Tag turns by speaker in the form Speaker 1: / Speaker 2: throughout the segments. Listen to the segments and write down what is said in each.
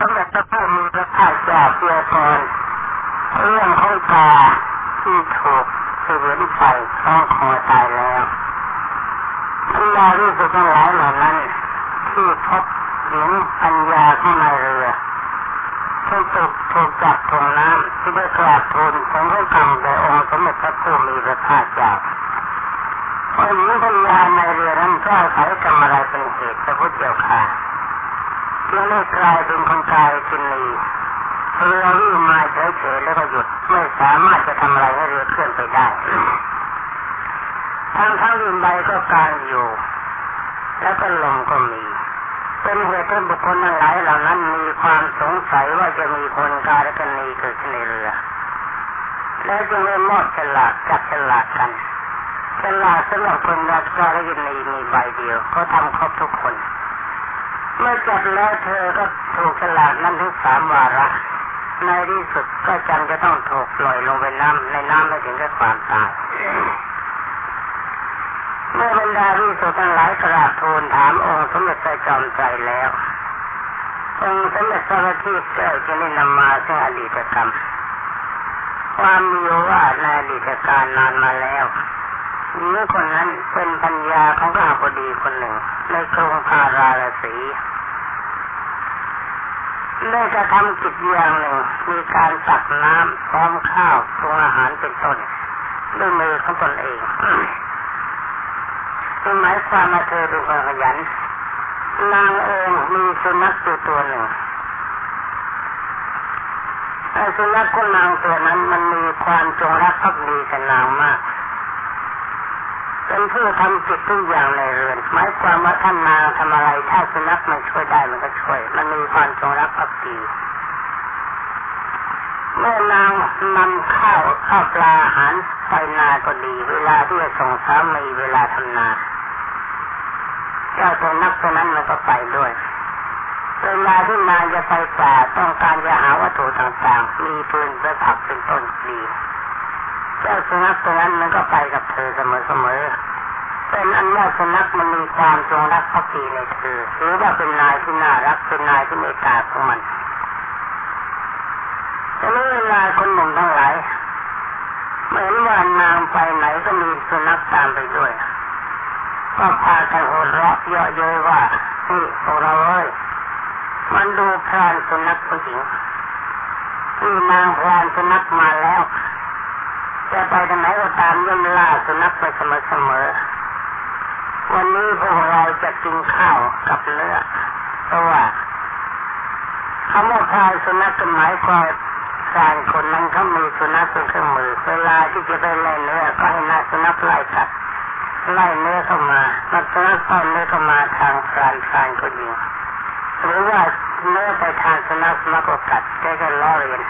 Speaker 1: สมเด็จพระพุทธมีพระภาคเจ้าเพียพรเรื่องของกาที่ถูกเสือนไฟข้องคอตายแล้วบรรดาที่สุดทั้งหลายเหล่านั้นที่พบเห็นปัญญาข้างในเรือที่ถูกถูกจับถ่วงน้ำที่ได้กราบทูลถึงพระกรรมแด่องค์สมเด็จพระผู้มีพระภาคเจ้าคนนี้ปัญญาในเรือนั้นก็อาศัยกรรมอะไรเป็นเหตุพระพุทธเจ้าค่ะ จึงได้กลายเป็นคนกายกินนีเรือวิ่งมาเฉยๆแล้วก็หยุดไม่สามารถจะทำอะไรให้เรือเคลื่อนไปได้ทางทั้งดินใบก็กลางอยู่ แล้วก็ลมก็มี เป็นเหตุให้บุคคลทั้งหลายเหล่านั้นมีความสงสัยว่าจะมีคนกาและกันนีเกิดขึ้นในเรือ แล้วจึงได้มอบฉลากจับฉลากกันฉลากสำหรับคนรักกาและกันนีมีใบเดียวเขาทำครบทุกคน เมื่อจับแล้วเธอก็ถูกฉลากนั้นทั้งสามวาระ ในที่สุดก็จำจะต้องถูกปล่อยลงไปน้ำในน้ำไม่ถึงกับความตายเมื่อบรรดาที่สุดทั้งหลายกราบทูลถามองค์สมเด็จพระจอมไตรแล้ว องค์สมเด็จพระบัณฑิตเจ้าจะได้นำมาซึ่งอดีตกรรม ความมีว่าในอดีตการนานมาแล้วเมื่อคนนั้นเป็นปัญญาของข้าพดีคนหนึ่ง ในกรุงพาราลสี ได้กระทำกิจอย่างหนึ่งมีการตักน้ำพร้อมข้าวปรุงอาหารเป็นต้นด้วยมือของตนเองคือหมายความมาเธอเป็นคนขยันนางเองมีสุนัขตัวตัวหนึ่งไอ้สุนัขของนางตัวนั้นมันมีความจงรักภักดีกับนางมาก เป็นผู้ทำจิตทุกอย่างในเรือนหมายความว่าท่านนางทำอะไรถ้าสุนัขมันช่วยได้มันก็ช่วย มันมีความจงรักภักดีเมื่อนางนำข้าวข้าวปลาอาหารไปนาก็ดี เวลาที่จะส่งสามีเวลาทำนาเจ้าตัวนักตัวนั้นมันก็ไปด้วยเวลาที่นางจะไปป่าต้องการจะหาวัตถุต่างๆ มีปืนประทับเป็นต้นดี เจ้าสุนัขตัวนั้นมันก็ไปกับเธอเสมอๆเป็นอันว่าสุนัขมันมีความจงรักภักดีในเธอหรือว่าเป็นนายที่น่ารักเป็นนายที่เมตตาของมันแต่เมื่อเวลาคนหนุ่มทั้งหลายเหมือนว่านางไปไหนก็มีสุนัขตามไปด้วยก็พากันหัวเราะเยาะเย้ยว่านี่พวกเราเอ้ยมันดูพรานสุนัขผู้หญิงนี่นางพรานสุนัขมาแล้ว จะไปทางไหนก็ตามย่อมล่าสุนัขไปเสมอๆวันนี้พวกเราจะกินข้าวกับเนื้อเพราะว่าคำว่าพรานสุนัขหมายความการคนนั้นเขามีสุนัขเป็นเครื่องมือเวลาที่จะไปไล่เนื้อก็ให้นาสุนัขไล่กัดไล่เนื้อเข้ามานักสุนัขต้อนเนื้อเข้ามาทางพรานพรานก็ยิงหรือว่าเนื้อไปทางสุนัขมาก็กัดแกก็ล้อเลียน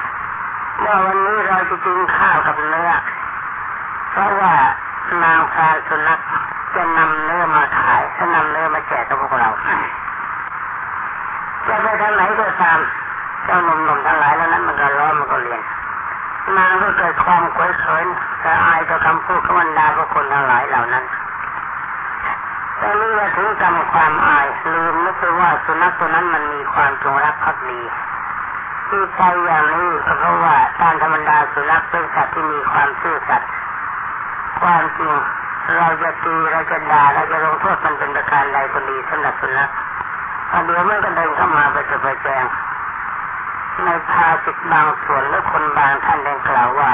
Speaker 1: เมื่อวันนี้เราจะกินข้าวกับเนื้อ เพราะว่านางพรานสุนัขจะนำเนื้อมาขายจะนำเนื้อมาแจกกับพวกเราจะไปทางไหนก็ตามเจ้าหนุ่มๆทั้งหลายแล้วนั้นมันก็ร้อนมันก็เรียนนางก็เกิดความเคว้เขินแต่อายต่อคำพูดของบรรดาพวกคนทั้งหลายเหล่านั้นแต่เมื่อถึงกรรมความอายลืมนึกไปว่าสุนัขตัวนั้นมันมีความจงรักภักดี ที่ใจอย่างนี้ก็เพราะว่าตามธรรมดาสุนัขเป็นสัตว์ที่มีความซื่อสัตย์ความจริงเราจะตีเราจะด่าเราจะลงโทษมันเป็นประการใดก็ดีสำหรับสุนัขเดี๋ยวมันก็เดินเข้ามาไปจะไปแจงในภาสิตบางส่วนและคนบางท่านได้กล่าวว่า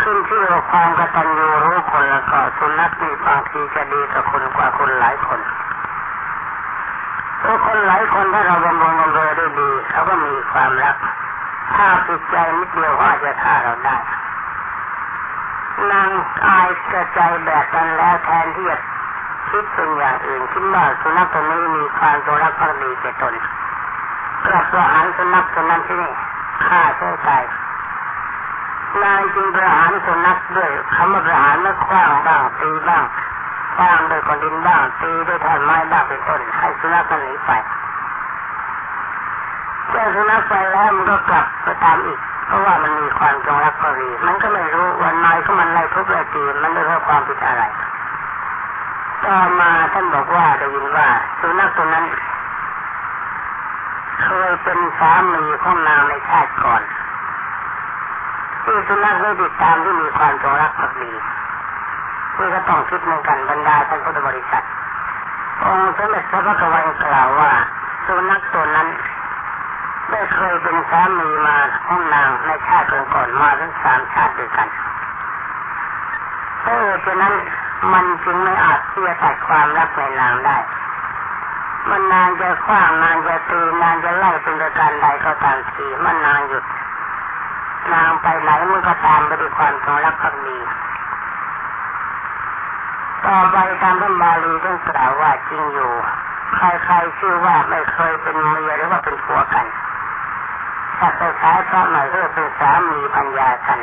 Speaker 1: ขึ้นที่เราความกตัญญูรู้คนแล้วก็สุนัขมีบางทีจะดีกับคนกว่าคนหลายคน คนหลายคนถ้าเราบำรุงบำเรอได้ดีเขาก็มีความรัก ถ้าจิตใจนิดเดียวอาจจะฆ่าเราได้นางอายกระใจแบบนั้นแล้วแทนที่จะคิดเป็นอย่างอื่นคิดว่าสุนัขตัวนี้มีความจงรักภักดีแก่ตนกลับประหารสุนัขตัวนั้นที่นี่ฆ่าเช่ตายนายจึงประหารสุนัขด้วยคำว่าประหารไม่คว้างบ้างตีบ้าง คว้างด้วยก้อนดินบ้างตีด้วยท่อนไม้บ้างเป็นต้นให้สุนัขมันหนีไปเมื่อสุนัขไปแล้วมันก็กลับไปตามอีก เพราะว่ามันมีความจงรักภักดีมันก็ไม่รู้วันนายก็มันไล่ทุบไล่ตีมันไม่รู้ความผิดอะไร ต่อมาท่านบอกว่าได้ยินว่าสุนัขตัวนั้นเคยเป็นสามีของนางในชาติก่อนที่สุนัขได้ติดตามที่มีความจงรักภักดี นี่ก็ต้องคิดเหมือนกันบรรดาท่านพุทธบริษัทองค์สมเด็จพระพุทธวันกล่าวว่าสุนัขตัวนั้นได้เคยเป็นสามีมาของนางในชาติก่อนมาทั้งสามชาติด้วยกันเออฉะนั้นมันจึงไม่อาจที่จะตัดความรักในนางได้ มันนานจะคว้างนานจะตีนานจะไล่เป็นประการใดก็ตามทีมันนานหยุดนางไปไหนมันก็ตามไปด้วยความจงรักภักดี ต่อไปตามพระบาลีต้องกล่าวว่าจริงอยู่ ใครๆชื่อว่าไม่เคยเป็นเมียหรือว่าเป็นผัวกันถ้าไปใช้พระหน่อยก็เป็นสามีพัญญากัน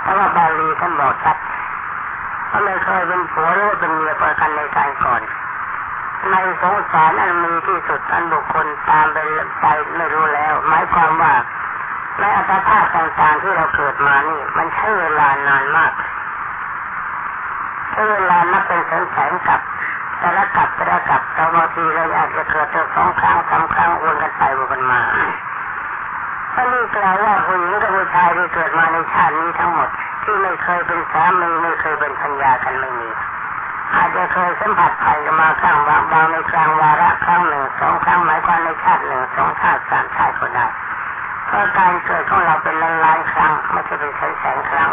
Speaker 1: เพราะว่าบาลีท่านบอกชัดว่าไม่เคยเป็นผัวหรือเป็นเมียกันในการก่อนในสงสารอันมีที่สุดอันบุคคลตามไปไปไม่รู้แล้ว หมายความว่าในอัตภาพต่างๆที่เราเกิดมานี่ มันใช้เวลานานมาก ใช้เวลานับเป็นแสนๆกับแต่ละกับแต่ละกับบางทีเราอาจจะเกิดถึงสองครั้งสามครั้งวนกันไปวนกันมาถ้านี่กล่าวว่าผู้หญิงกับผู้ชายที่เกิดมาในชาตินี้ทั้งหมด ที่ไม่เคยเป็นสามีไม่เคยเป็นพัญญากันไม่มีอาจจะเคยสัมผัสผ่านกันมาครั้งบางบางในกลางวาระครั้งหนึ่งสองครั้งหมายความในชาติหนึ่งสองชาติสามชาติก็ได้เพราะการเกิดของเราเป็นล้านล้านครั้งไม่ใช่เป็นแสนแสนครั้ง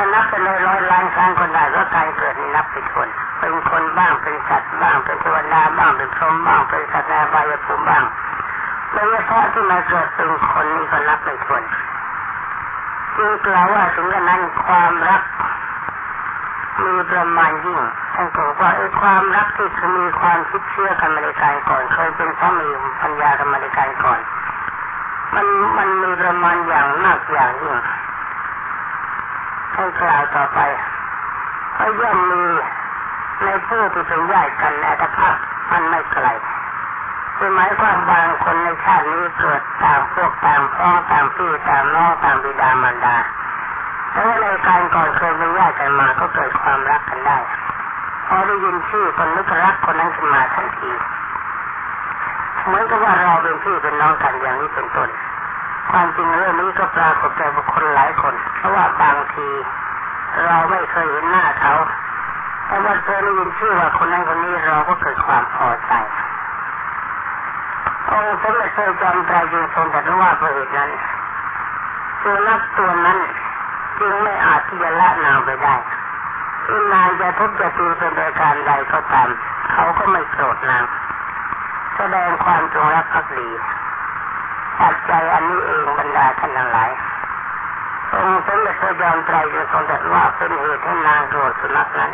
Speaker 1: ถ้านับเป็นร้อยร้อยล้านครั้งคนได้ก็การเกิดนี่นับเป็นคน เป็นคนบ้างเป็นสัตว์บ้างเป็นเทวดาบ้างเป็นพรหมบ้างเป็นสัตว์ในบายภูมิบ้างโดยเฉพาะที่มาเกิดเป็นคนนี่ก็นับไม่ถ้วนจึงกล่าวว่าถึงกระนั้นความรักมีประมาณยิ่งท่านบอกว่าไอ้ความรักที่มีความคิดเชื่อกันมาในการก่อนเคยเป็นสามีปัญญากันมาในการก่อน มันมันมีประมาณอย่างมากอย่างยิ่ง ท่านกล่าวต่อไปก็ย่อมมีในผู้ที่เป็นญาติกันอัตภาพมันไม่ไกลคือหมายความบางคนในชาตินี้เกิดตามพวกตามพ่อตามพี่ตามน้องตามบิดามารดาแล้วในการก่อนเคยเป็นญาติกันมาก็เกิดความรักกันได้ พอได้ยินชื่อคนนึกรักคนนั้นขึ้นมาทันทีเหมือนกับว่าเราเป็นพี่เป็นน้องกันอย่างนี้เป็นต้น ความจริงเรื่องนี้ก็ปรากฏแก่บุคคลหลายคน เพราะว่าบางที เราไม่เคยเห็นหน้าเขาแต่ว่าเคยได้ยินชื่อว่าคนนั้นคนนี้เราก็เกิดความพอใจองค์สมเด็จพระจอมไตรจึงทรงตรัสว่าเพราะเหตุนั้นสุนัขตัวนั้นจึงไม่อาจที่จะละนางไปได้ที่นางจะทุบจะตีเป็นประการใดก็ตาม เขาก็ไม่โกรธนางแสดงความจงรักภักดี ปัจจัยอันนี้เองบรรดาท่านทั้งหลายองค์สมเด็จพระจอมไตรจึงทรงตรัสว่าเป็นเหตุให้นางโกรธสุนัขนั้น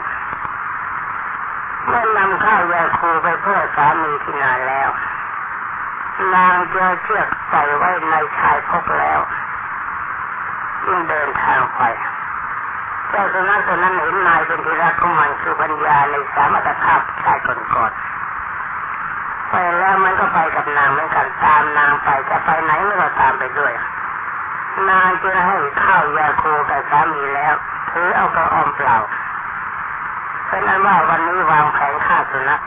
Speaker 1: เมื่อนำข้าวยาคูไปเพื่อสามีที่นานแล้ว นางเจอเชือกใส่ไว้ในชายพกแล้วยิ่งเดินทางไปเจ้าสุนัขตัวนั้นเห็นนายเป็นที่รักของมันคือปัญญาในสามรถภาพชายก่อนๆ แล้วมันก็ไปกับนางเหมือนกันตามนางไปจะไปไหนมันก็ตามไปด้วย นางจึงให้ข้าวยาโคกับสามีแล้วถือเอากระออมเปล่าเป็นนั้นว่าวันนี้วางแผนฆ่าสุนัข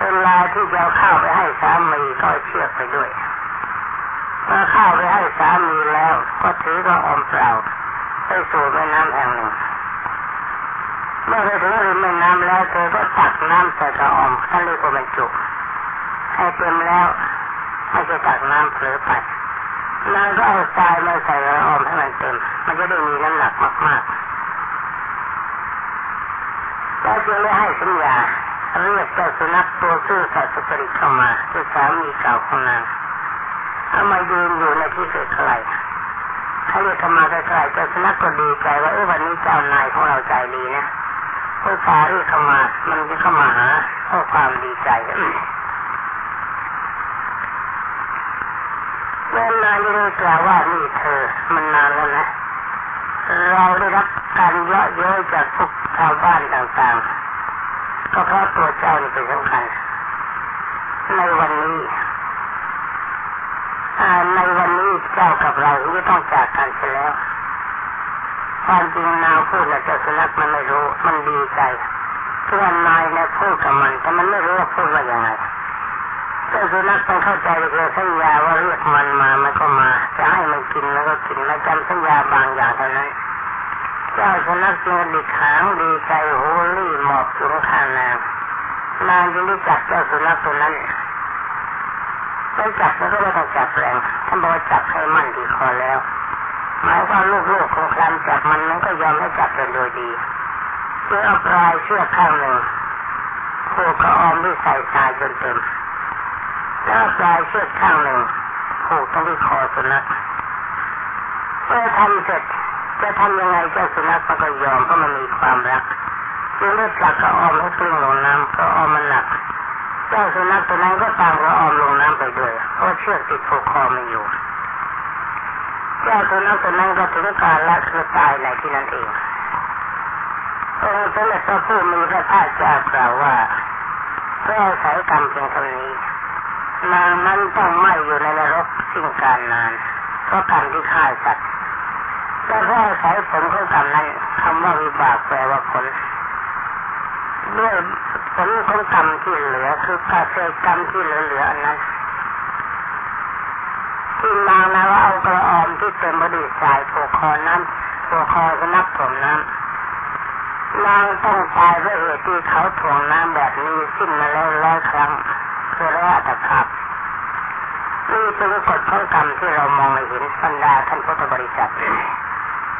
Speaker 1: เวลาที่จะเข้าไปให้สามีก็เชือกไปด้วยเมื่อเข้าไปให้สามีแล้วก็ถือก็อมเปล่าไปสู่แม่น้ำแห่งหนึ่งเมื่อไปถึงริมแม่น้ำแล้วเธอก็ตักน้ำใส่กระอมท่านเรียกว่าบรรจุ ให้เต็มแล้วไม่จะตักน้ำเผลอไปนางก็เอาทรายมาใส่กระออมให้มันเต็ม มันจะได้มีน้ำหนักมากๆแล้วจึงได้ให้สัญญาเรียกเจ้าสุนัขตัวซื่อสัตย์สุจริตเข้ามาคือสามีเก่าของนางเอามายืนอยู่ในที่เกิดใครถ้าเรียกเข้ามาใกลๆเจ้าสุนัขก็ดีใจว่าเออวันนี้เจ้านายของเราใจดีนะผู้สาเรียกเข้ามา มันจะเข้ามาหาเพราะความดีใจ เมื่อนายได้กล่าวว่านี่เธอมันนานแล้วนะ เราได้รับการเยอะเย้ยจากพวกชาวบ้านต่างๆ ก็เพราะตัวเจ้านี่เป็นสำคัญ ในวันนี้ในวันนี้เจ้ากับเราไม่ต้องจากกันเสียแล้ว ความจริงนาวพูดนะเจ้าสุนัขมันไม่รู้ มันดีใจเพื่อนนายเนี่ยพูดกับมัน แต่มันไม่รู้ว่าพูดว่าอย่างไร สุนัขต้องเข้าใจเรื่องสัญญาว่าเรียกมันมามันก็มา จะให้มันกินแมันก็กินมาจำสัญญาบางอย่างเท่านั้นเจ้าสุนัขจึงดิขางดีใจโหรี่หมอบสูงข้างนางนางจึงรู้จักเจ้าสุนัขตัวนั้นไม่จับแล้วก็ไม่ต้องจับแรงท่านบอกว่าจับให้มั่นที่คอแล้ว หมายความลูกๆของคลำจับมันมันก็ยอมให้จับเป็นโดยดีเพื่อเอาปลายเชือกข้างหนึ่งผูกกระออมด้วยใส่ทรายจนเต็ม แล้วปลายเชือกข้างหนึ่งผูกต้องที่คอสุนัขเมื่อทำเสร็จจะทำยังไงเจ้าสุนัขมันก็ยอมเพราะมันมีความรักจึงได้ปลักกระออมให้กลิ้งลงน้ำกระออมมันหนักเจ้าสุนัขตัวนั้นก็ตามกระออมลงน้ำไปด้วยเพราะเชือกติดผูกคอมันอยู่เจ้าสุนัขตัวนั้นก็ถึงการละคือตายในที่นั้นเององค์สมเด็จพระผู้มีพระภาคเจ้ากล่าวว่าเพื่ออาศัยกรรมเพียงเท่านี้ นางนั้นต้องไม่อยู่ในนรกสิ้นการนาน เพราะกรรมที่ฆ่าสัตว์แต่เพราะอายผลของกรรมนั้นคำว่าวิบากแปลว่าผลด้วยผลของกรรมที่เหลือคือกาเศษกรรมที่เหลือๆอันนั้นที่นางนะว่าเอากระออมที่เต็มบดีสายผูกคอน้ำผูกคอก็นับผมน้ำนางต้องตายเพราะเหตุที่เขาถ่วงน้ำแบบนี้สิ้นมาแล้วร้อยครั้งคือระยะตะขับ นี่เป็นกฎของกรรมที่เรามองเห็นบรรดาท่านพุทธบริษัท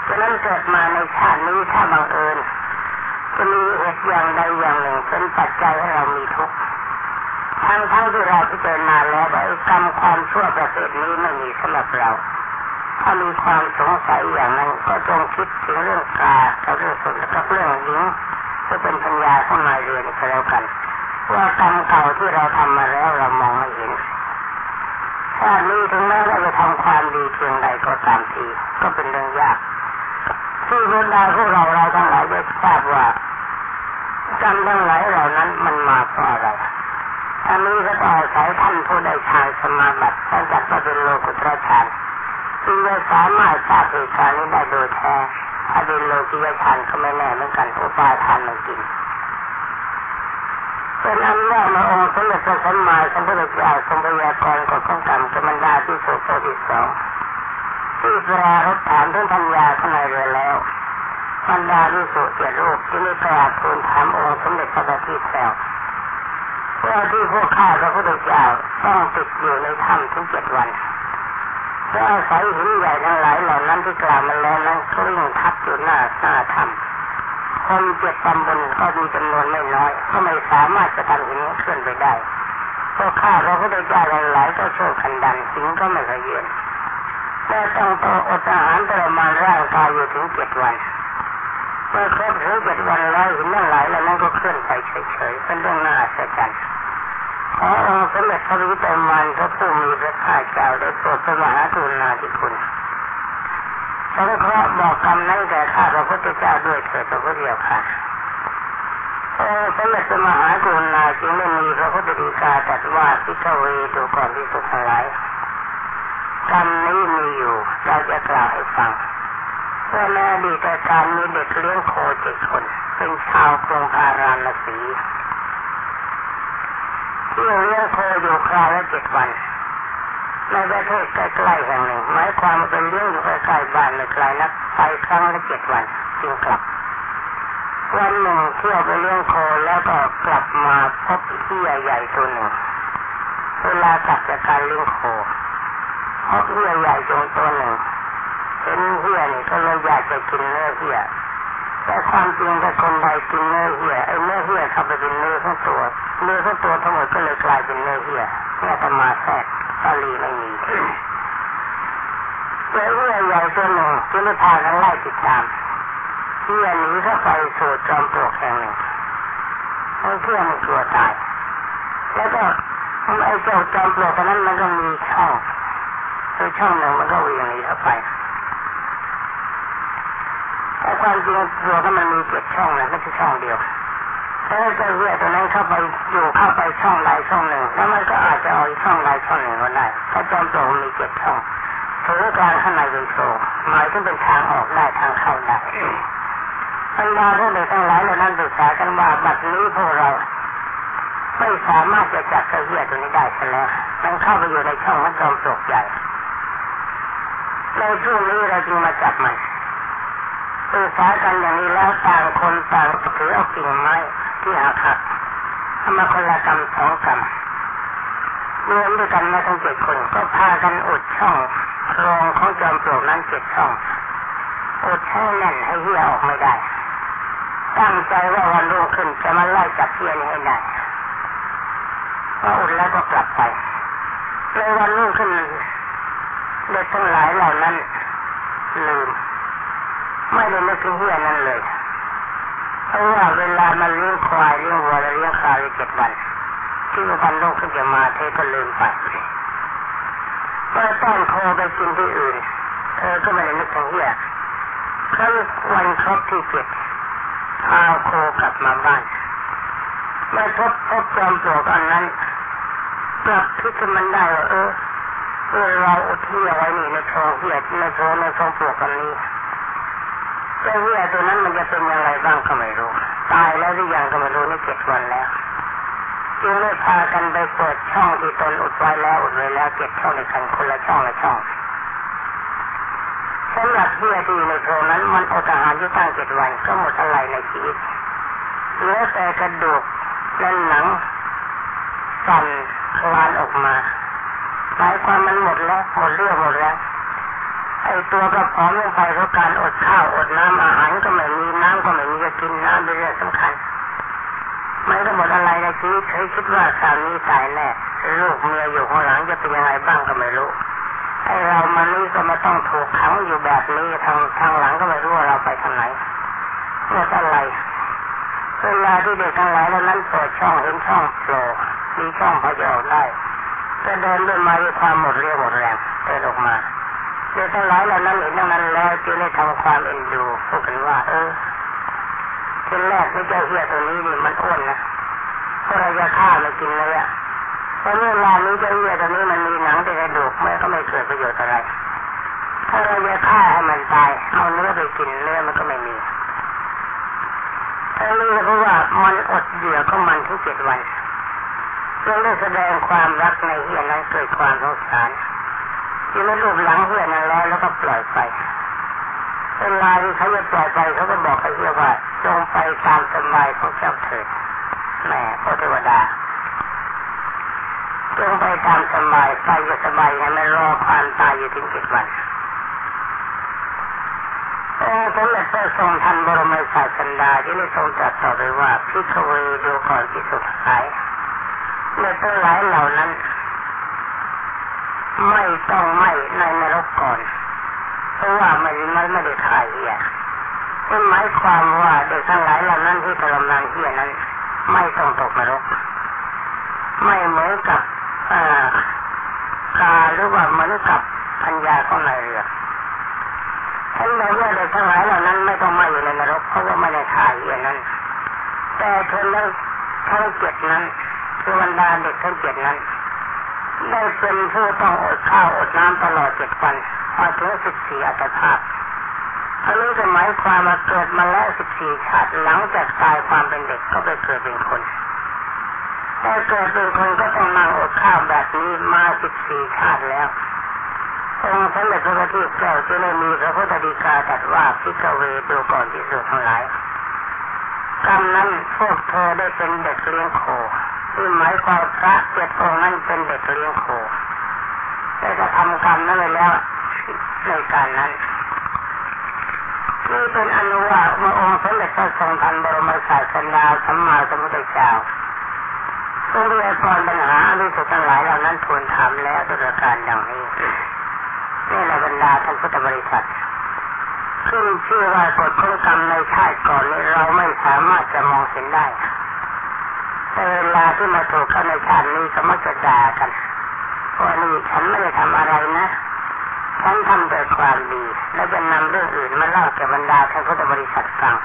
Speaker 1: ฉะนั้นเกิดมาในชาตินี้ถ้าบังเอิญจะมีเหตุอย่างใดอย่างหนึ่งเป็นปัจจัยให้เรามีทุกข์ทั้งทั้งที่เราพิจารณาแล้วว่ากรรมความชั่วประเภทนี้ไม่มีสำหรับเรา ถ้ามีความสงสัยอย่างนั้นก็จงคิดถึงเรื่องกากับเรื่องสุนกับเรื่องหญิงจะเป็นปัญญาเข้ามาเรียนก็แล้วกัน ว่ากรรมเก่าที่เราทำมาแล้วเรามองไม่เห็น ชาตินี้ถึงแม้เราจะทำความดีเพียงใดก็ตามทีก็เป็นเรื่องยากที่บรรดาพวกเราเราทั้งหลายได้ทราบว่ากรรมทั้งหลายเหล่านั้นมันมาเพราะอะไรอันนี้ก็ต้องอาศัยท่านผู้ได้ฌานสมาบัติท่านจัดว่าเป็นโลกุตระฌานจึงจะสามารถทราบเหตุการณ์นี้ได้โดยแท้ถ้าเป็นโลกิยฌานก็ไม่แน่เหมือนกันอุปาทานมันกิน ป็นอันว่มาองค์สมเด็จพระสัมมาสัมพุทธเจ้าทรงพยากรณ์กฎข้องกรรมกรรมดาที่สุดที่สองที่ปรารถถามท่านพัญญาข้างในเรือแล้วบรรดาที่สุดเจ็ดรูปที่ได้กราบทูลถามองค์สมเด็จพระบัณฑิตแล้วว่าที่พวกข้าพระพุทธเจ้าต้องติดอยู่ในถ้ำถึงเจ็ดวันและอาศัยหินใหญ่ทั้งหลายเหล่านั้นที่กล่าวมาแล้วนั้นก็ยิ่งทับอยู่หน้าหน้าถ้ำ คนเจ็ดตำบลก็มีจำนวนไม่น้อยก็ไม่สามารถจะทำหินเคลื่อนไปได้พวกข้าพระพุทธเจ้าหลายก็โชว์คันดันหินก็ไม่เคยเยือนและต้องต่ออดอาหารทรมานร่างกายอยู่ถึงเจ็ดวันเมื่อครบถึงเจ็ดวันแล้วหินนั่งหลายแล้วนั่นก็เคลื่อนไปเฉยๆเป็นเรื่องน่าอัศจรรย์ขอองค์สมเด็จพระวิตรมันพระผู้มีพระภาคเจ้าได้โปรดพระมหากรุณาธิคุณ สงเคราะห์บอกกรรมนั้นแก่ข้าพระพุทธเจ้าด้วยเถิดพระพุทธเจ้าค่ะองค์สมเด็จพระมหากรุณาจึงไม่มีพระพุทธดีกาตรัสว่าพิฆเวดูก่อนที่สุดทั้งหลายกรรมนี้มีอยู่เราจะกล่าวให้ฟังเมื่อในอดีแต่การมีเด็กเลี้ยงโคเจ็ดคน เป็นชาวกรุงพาราณสีที่เลี้ยงโคอยู่คราวละเจ็ดวัน ในประเทศใกล้ๆแห่งหนึ่งหมายความว่าเป็นเลี้ยงอยู่ใกล้ๆบ้านไม่ไกลนักไปครั้งละเจ็ดวันจึงกลับ วันหนึ่งเที่ยวไปเลี้ยงโคแล้วก็กลับมาพบเที่ใหญ่ตัวหนึ่งเวลากลับจากการเลี้ยงโคพบที่ใหญ่ๆตัวหนึ่งเห็นเหี้ยนี่ก็เลยอยากจะกินเนื้อเหี้ยแต่ความจริงถ้าคนใดกินเนื้อเหี้ยไอ้เนื้อเหี้ยเข้าไปเป็นเนื้อทั้งตัวเนื้อทั้งตัวทั้งหมดก็เลยกลายเป็นเนื้อเหี้ยแค่ธรรมาแทรก บาลีไม่มีเจ้าเหี้ยใหญ่ตัวหนึ่งจึงได้พากันไล่ติดตามเหี้ยหนีเข้าไปสู่จอมปลวกแห่งหนึ่งไอ้เหี้ยมันกลัวตาย แล้วก็ไอ้เจ้าจอมปลวกนั้นมันก็มีช่องคือช่องหนึ่งมันก็วิ่งหนีเข้าไปแต่ความจริงตัวก็มันมีเจ็ดช่องนะไม่ใช่ช่องเดียว ถ้าเจ้าเหี้ยตัวนั้นเข้าไปอยู่เข้าไปช่องใดช่องหนึ่ง แล้วมันก็อาจจะเอาช่องใดช่องหนึ่งก็ได้ถ้าจอมโตมีเจ็ดช่องถือกลางข้างในเป็นโซหมายถึงเป็นทางออกได้ทางเข้าได้บรรดาพวกเด็กทั้งหลายเหล่านั้นศึกษากันว่าบัดนี้พวกเรา ไม่สามารถจะจับเจ้าเหี้ตัวนี้ได้แล้วมันเข้าไปอยู่ในช่องมันจอมปลกใหญ่ในช่วงนี้เราจึงมาจับมันสื่อสากันอย่างนี้แล้วต่างคนต่างถือเอากิ่งไม้ ที่หักหักทำมาคนละกรรมสองกรรมรวมด้วยกันมาทั้งเจ็ดคนก็พากันอุดช่องรองของจอมปลวกนั้นเจ็ดช่องอุดให้แน่นให้เหี้ยออกไม่ได้ ตั้งใจว่าวันรุ่งขึ้นจะมาไล่จับเหี้ยนให้ได้พออุดแล้วก็กลับไปในวันรุ่งขึ้นเด็กทั้งหลายเหล่านั้นลืม ไม่ได้นึกถึงเหี้ยนั้นเลย เพราะว่าเวลามันเลี้ยงควายเลี้ยงวัวและเลี้ยงข้าวเจ็ดวัน ที่วันรุ่งขึ้นจะมาเธอก็ลืมไปเมื่อต้อนโคไปกินที่อื่นเธอก็ไม่ได้นึกถึงเหี้ยครั้งวันครบที่เจ็ดพาโคกลับมาบ้านเมื่อพบพบจอมปลวกอันนั้นกลับคิดขึ้นมันได้ว่าเออเราอุทิศไว้นี่ในโพรงเหี้ยในโพรงในโพรงปลวกอันนี้ เจ้าเหี้ยตัวนั้นมันจะเป็นอย่างไรบ้างก็ไม่รู้ ตายแล้วหรือยังก็ไม่รู้นี่เจ็ดวันแล้วจึงได้พากันไปเปิดช่องที่ตนอุดไว้แล้วอุดไว้แล้วเจ็ดช่องในกันคนละช่องละช่องสำหรับเหี้ยที่ในโพรงนั้นมันอดอาหารที่ตั้งเจ็ดวันก็หมดอะไรในชีวิตเหลือแต่กระดูกและหนังสั่นคลานออกมาหมายความมันหมดแล้วหมดเรื่องหมดแล้ว ไอ้ตัวก็พร้อมลงไปเพราะการอดข้าวอดน้ำอาหารก็ไม่มีน้ำก็ไม่มีจะกินน้ำเป็นเรื่องสำคัญไมันก็หมดอะไรในชีวิตเคยคิดว่าสามีตายแน่ลูกเมียอยู่ข้างหลังจะเป็นยังไงบ้างก็ไม่รู้ไอ้เรามันนี่ก็มาต้องถูกขังอยู่แบบนี้ทางทางหลังก็ไม่รู้ว่าเราไปทางไหนหมดอะไรเวลาที่เด็กทั้งหลายเหล่านั้นเปิดช่องเห็นช่องโผล่มีช่องพอจะออกได้ก็เดินด้วยมาด้วยความหมดเรี่ยวหมดแรงเดินออกมา เด็กทั้งหลายเหล่านั้นเห็นดังนั้นแล้วจึงได้ทำความเอ็นดูพูดกันว่า เออทีแรกไม่เจ้าเหี้ยตัวนี้นี่มันอ้วนนะเพราะเราจะฆ่ามันกินเลยอะเพราะเมื่อวานี้เจ้าเหี้ยตัวนี้มันมีหนังแต่กระดูกไม่ก็ไม่เกิดประโยชน์อะไรถ้าเราจะฆ่าให้มันตายเอาเนื้อไปกินเนื้อมันก็ไม่มีอันนี้เพราะว่ามันอดเหยื่อก็มันทุกเจ็ดวันจึงได้แสดงความรักในเฮียนั้นเกิดความสงสาร จึงได้รูปหลังเฮียนั้นแล้วแล้วก็ปล่อยไปเวลาที่เขาจะปล่อยไปเขาก็บอกกับเฮียว่าจงไปตามสบายของเจ้าเถิดแม่พระเทวดาจงไปตามสบายไปจะสบายไงไม่รอความตายอยู่ถึงเจ็ดวันองค์สมเด็จพระทรงทันบรมศาสดาที่ได้ทรงตรัสต่อไปว่าพิฆเวดูก่อนที่สุดท้ายเมื่อทั้งหลายเหล่านั้น ไม่ต้องไม่ในนรกก่อน เพราะว่ามันไม่ไม่ได้ขายเหี้ยนั่หมายความว่าเด็กทั้งหลายเหล่านั้นที่ทรมานเหี้ยนั้น ไม่ต้องตกนรก ไม่เหมือนกับกาหรือว่าเหมือนกับพัญญาของนายเรือฉันบอกว่าเด็กทั้งหลายเหล่านั้นไม่ต้องมาอยู่ในนรกเพราะว่าไม่ได้ถ่ายอย่างนั้น แต่เธอนั้นทั้งเจ็ดนั้นคือบรรดาเด็กทั้งเจ็ดนั้น ได้เป็นผู้ต้องอดข้าวอดน้ำตลอดเจ็ดวันมาถึงสิบสี่อัตภาพอันนี้จะหมายความมาเกิดมาแล้วสิบสี่ชาติหลังจากตายความเป็นเด็กก็ไปเกิดเป็นคนแต่เกิดเป็นคนก็ต้องนั่งอดข้าวแบบนี้มาสิบสี่ชาติแล้วองค์สมเด็จพระพุทธเจ้าจึงได้มีพระพุทธดีกาตรัสว่าพิกเวดูก่อนที่สุดทั้งหลายกรรมนั้นพวกเธอได้เป็นเด็กเลี้ยงโค ที่หมายความพระเจ็ดองค์นั้นเป็นเด็กเลี้ยงโคได้กระทำกรรมนั้นไปแล้วในการนั้นนี่เป็นอนุว่าเมื่อองค์สมเด็จพระทรงทันบรมศาสดาสัมมาสัมพุทธเจ้าทรงเรียกรปัญหาอริสุทั้งหลายเหล่านั้นทูลถามแล้วด้วยการดังนี้นี่แหละบรรดาท่านพุทธบริษัทขึ้นชื่อว่ากฎข้อกรรมในชาติก่อนนี้เราไม่สามารถจะมองเห็นได้ แต่เวลาที่มาถูกกันในชาตินี้ก็มักจะด่ากันว่านี่ฉันไม่ได้ทำอะไรนะ ฉันทำแต่ความดี แล้วจะนำเรื่องอื่นมาเล่าแก่บรรดาท่านพุทธบริษัทฟัง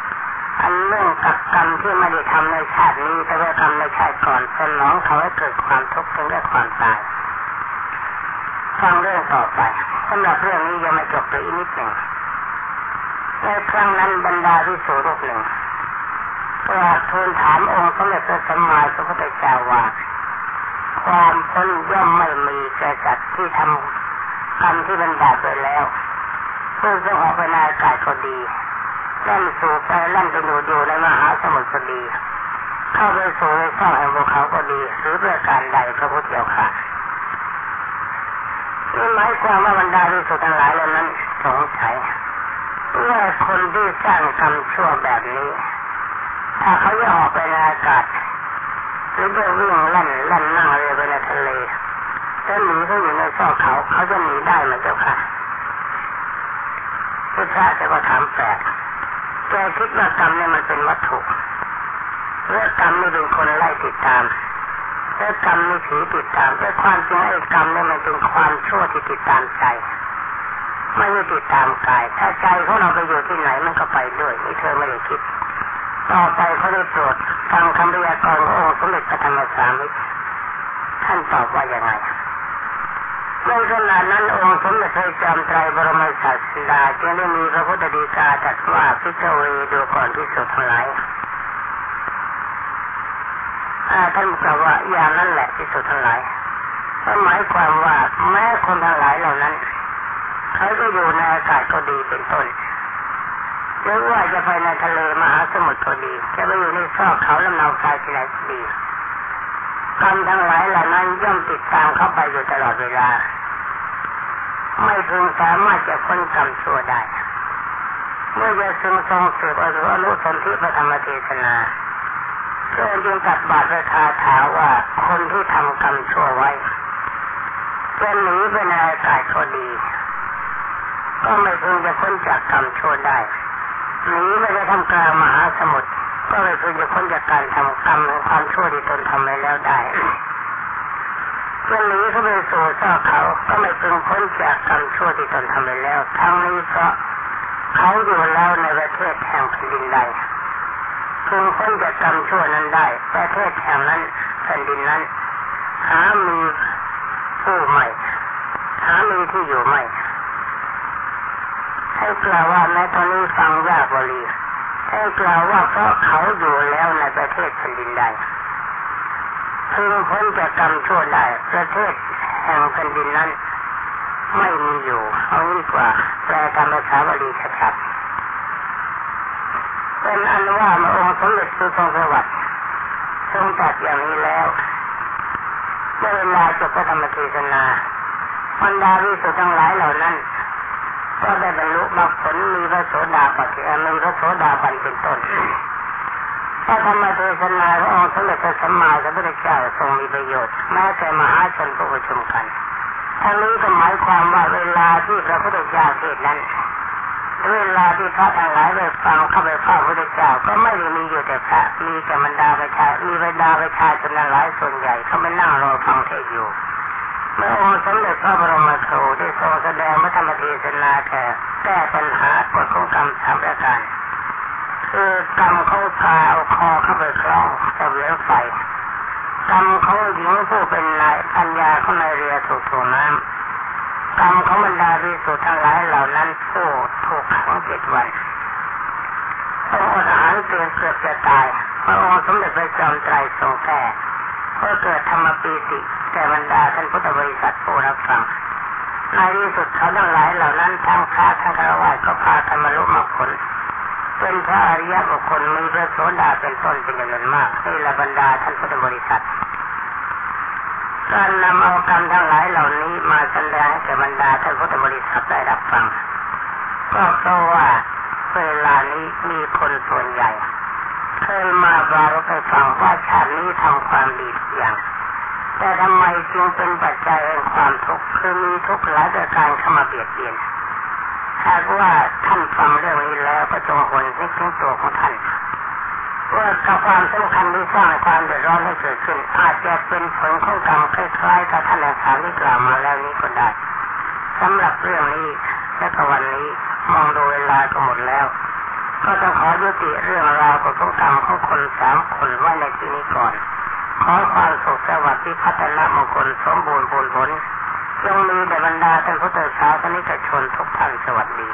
Speaker 1: อันเรื่องกับกรรมที่ไม่ได้ทำในชาตินี้ แต่ว่ากรรมในชาติก่อนสนองเขาให้เกิดความทุกข์ถึงได้ความตายฟังเรื่องต่อไปสำหรับเรื่องนี้ยังไม่จบเลยอีกนิดหนึ่งในครั้งนั้นบรรดาที่สูรูปหนึ่ง ก็ทูลถามองค์สมเด็จพระสัมมาสัมพุทธเจ้าว่า ความพ้นย่อมไม่มีแก่จัดที่ทำกรรมที่เป็นบาไปแล้วเพื่อจะออกไปนากาศก็ดีเล่นสู่ไปเล่นไปอยู่อยู่ในมหาสมุทรก็ดี เข้าไปสู่ในช่องแห่งภูเขาก็ดีหรือเพื่อการใดพระพุทธเจ้าค่ะนี่หมายความว่าบรรดาที่สุดทั้งหลายเหล่านั้นสงสัยว่าคนที่สร้างกรรมชั่วแบบนี้ ถ้าเขาจะออกไปในอากาศหรือจะวิ่งเล่นเล่นนั่งเรือไปในทะเลถ้าหนีเขาอยู่ในซอกเขาเขาจะหนีได้ไหมเจ้าค่ะพุทธะจะก็ถามแปลกแกคิดว่ากรรมเนี่ยมันเป็นวัตถุเรื่องกรรมนี่เป็นคนไล่ติดตามเรื่องกรรมนี่ผีติดตามแต่ความจริงไอ้กรรมเนี่ยมันเป็นความชั่วที่ติดตามใจไม่ได้ติดตามกาย ถ้าใจของเราไปอยู่ที่ไหนมันก็ไปด้วยนี่เธอไม่ได้คิด ต่อไปเขาได้โปรดฟังคำพยากรณ์ขององค์สมเด็จพระธรรมสามิตรท่านตอบว่าอยังไงในขณะนั้นองค์สมเด็จพระจอมไตรบรมศาสดาจึงได้มีพระพุทธดีกาตรัสว่าพิจเวดูก่อนที่สุดทั้งหลายท่านกล่าวว่าอย่างนั้นแหละที่สุดทั้งหลายหมายความว่าแม้คนทั้งหลายเหล่านั้นเขาก็อยู่ในอากาศก็ดีเป็นต้น หรือว่าจะไปในทะเลมหาสมุทรก็ดี จะไปอยู่ในซอกเขาลำนาวกายที่ไหนก็ดีกรรมทั้งหลายเหล่านั้นย่อมติดตามเข้าไปอยู่ตลอดเวลา ไม่พึงสามารถจะพ้นกรรมชั่วได้ เมื่อจะซึงทรงสืบอรุอนุสนธิพระธรรมเทศนาเพื่อจึงตัดบาตรคาถาว่าคนที่ทำกรรมชั่วไว้เป็นหนีไปในอากาศก็ดี ก็ไม่พึงจะพ้นจากกรรมชั่วได้ หนีไปในทำกลางมหาสมุทรก็ไม่พึงจะพ้นจากการทำกรรมความชั่วที่ตนทำไปแล้วได้เมื่อหนีเข้าไปสู่ซอกเขาก็ไม่พึงพ้นจากกรรมชั่วที่ตนทำไปแล้วทั้งนี้เพราะเขาอยู่แล้วในประเทศแห่งแผ่นดินใดพึงพ้นจากกรรมชั่วนั้นได้ ประเทศแห่งนั้นแผ่นดินนั้นหามีผู้ใหม่หามีที่อยู่ใหม่ ให้กล่าวว่าแม้ตอนนี้ฟังยากบรีให้กล่าวว่าเพราะเขาอยู่แล้วในประเทศแผ่นดินใดพึงพ้นจากกรรมชั่วได้ ประเทศแห่งแผ่นดินนั้น ไม่มีอยู่เอางี้กว่าแปลตามภาษาบาลีชัดๆเป็นอันว่ามาองค์สมเด็จพระทรงสวัสดิ์ทรงตัดอย่างนี้แล้วเมื่อเวลาจบพระธรรมเทศนาบรรดาวิสุทธ์ทั้งหลายเหล่านั้น ก็ได้บรรลุมรรคผลมีพระโสดาปัจมีพระโสดาบันเป็นต้นพระธรรมเทศนาขององค์สมเด็จพระสัมมาสัมพุทธเจ้าทรงมีประโยชน์แม้แต่มหาชนผู้ประชุมกันทั้งนี้ก็หมายความว่าเวลาที่พระพุทธเจ้าเทศนั้นเวลาที่พระทั้งหลายไปฟังเข้าไปฟังพระพุทธเจ้าก็ไม่ได้มีอยู่แต่พระมีแต่บรรดาประชามีบรรดาประชาชนหลายส่วนใหญ่เขาไม่นั่งรอฟังเทศอยู่ เมื่อองค์สมเด็จพระบรมครูได้ทรงแสดงพระธรรมเทศนาแก่แก้ปัญหากฎของกรรมสามประการคือกรรมเขาพาเอาคอเข้าไปคล้องกับเรือไฟกรรมเขาหญิงผู้เป็นนายปัญญาเขาในเรือถูกถ่วงน้ำกรรมของบรรดาพิสุทั้งหลายเหล่านั้นผู้ถูกขังเจ็ดวันต้องอดอาหารเกินเกือบจะตายพระองค์สมเด็จพระจอมไตรทรงแก้เพื่อเกิดธรรมปีติ แก่บรรดาท่านพุทธบริษัทผู้รับฟังในที่สุดเขาทั้งหลายเหล่านั้นทั้งพระทั้งคารวะก็พาธรรมรุมาผลเป็นพระอริยบุคคลมีพระโสดาเป็นต้นเป็นจำนวนมากนี่ละบรรดาท่านพุทธบริษัทการนำเอากรรมทั้งหลายเหล่านี้มาแสดงให้แก่บรรดาท่านพุทธบริษัทได้รับฟัง ก็เพราะว่าเวลานี้มีคนส่วนใหญ่เคยมาบาราไปฟังว่าชาตินี้ทำความดีกอย่าง แต่ทำไมจึงเป็นปัจจัยแห่งความทุกข์คือมีทุกข์หลายประการเข้ามาเบียดเบียนหากว่าท่านฟังเรื่องนี้แล้วก็จงหวนนึกถึงตัวของท่านว่ากับความสำคัญที่สร้างความเดือดร้อนให้เกิดขึ้น อาจจะเป็นผลของกรรมคล้ายๆกับท่านอาจารย์ที่กล่าวมาแล้วนี้ก็ได้สำหรับเรื่องนี้และก็วันนี้มองดูเวลาก็หมดแล้ว ก็ต้องขอยุติเรื่องราวของกรรมของคนสามคนไว้ในที่นี้ก่อน ขอความสุขสวัสดิ์ที่พัฒนามงคลสมบูรณ์ผลผลจงมีแด่บรรดาท่านพุทธศาสนิกชนทุกท่านสวัสดี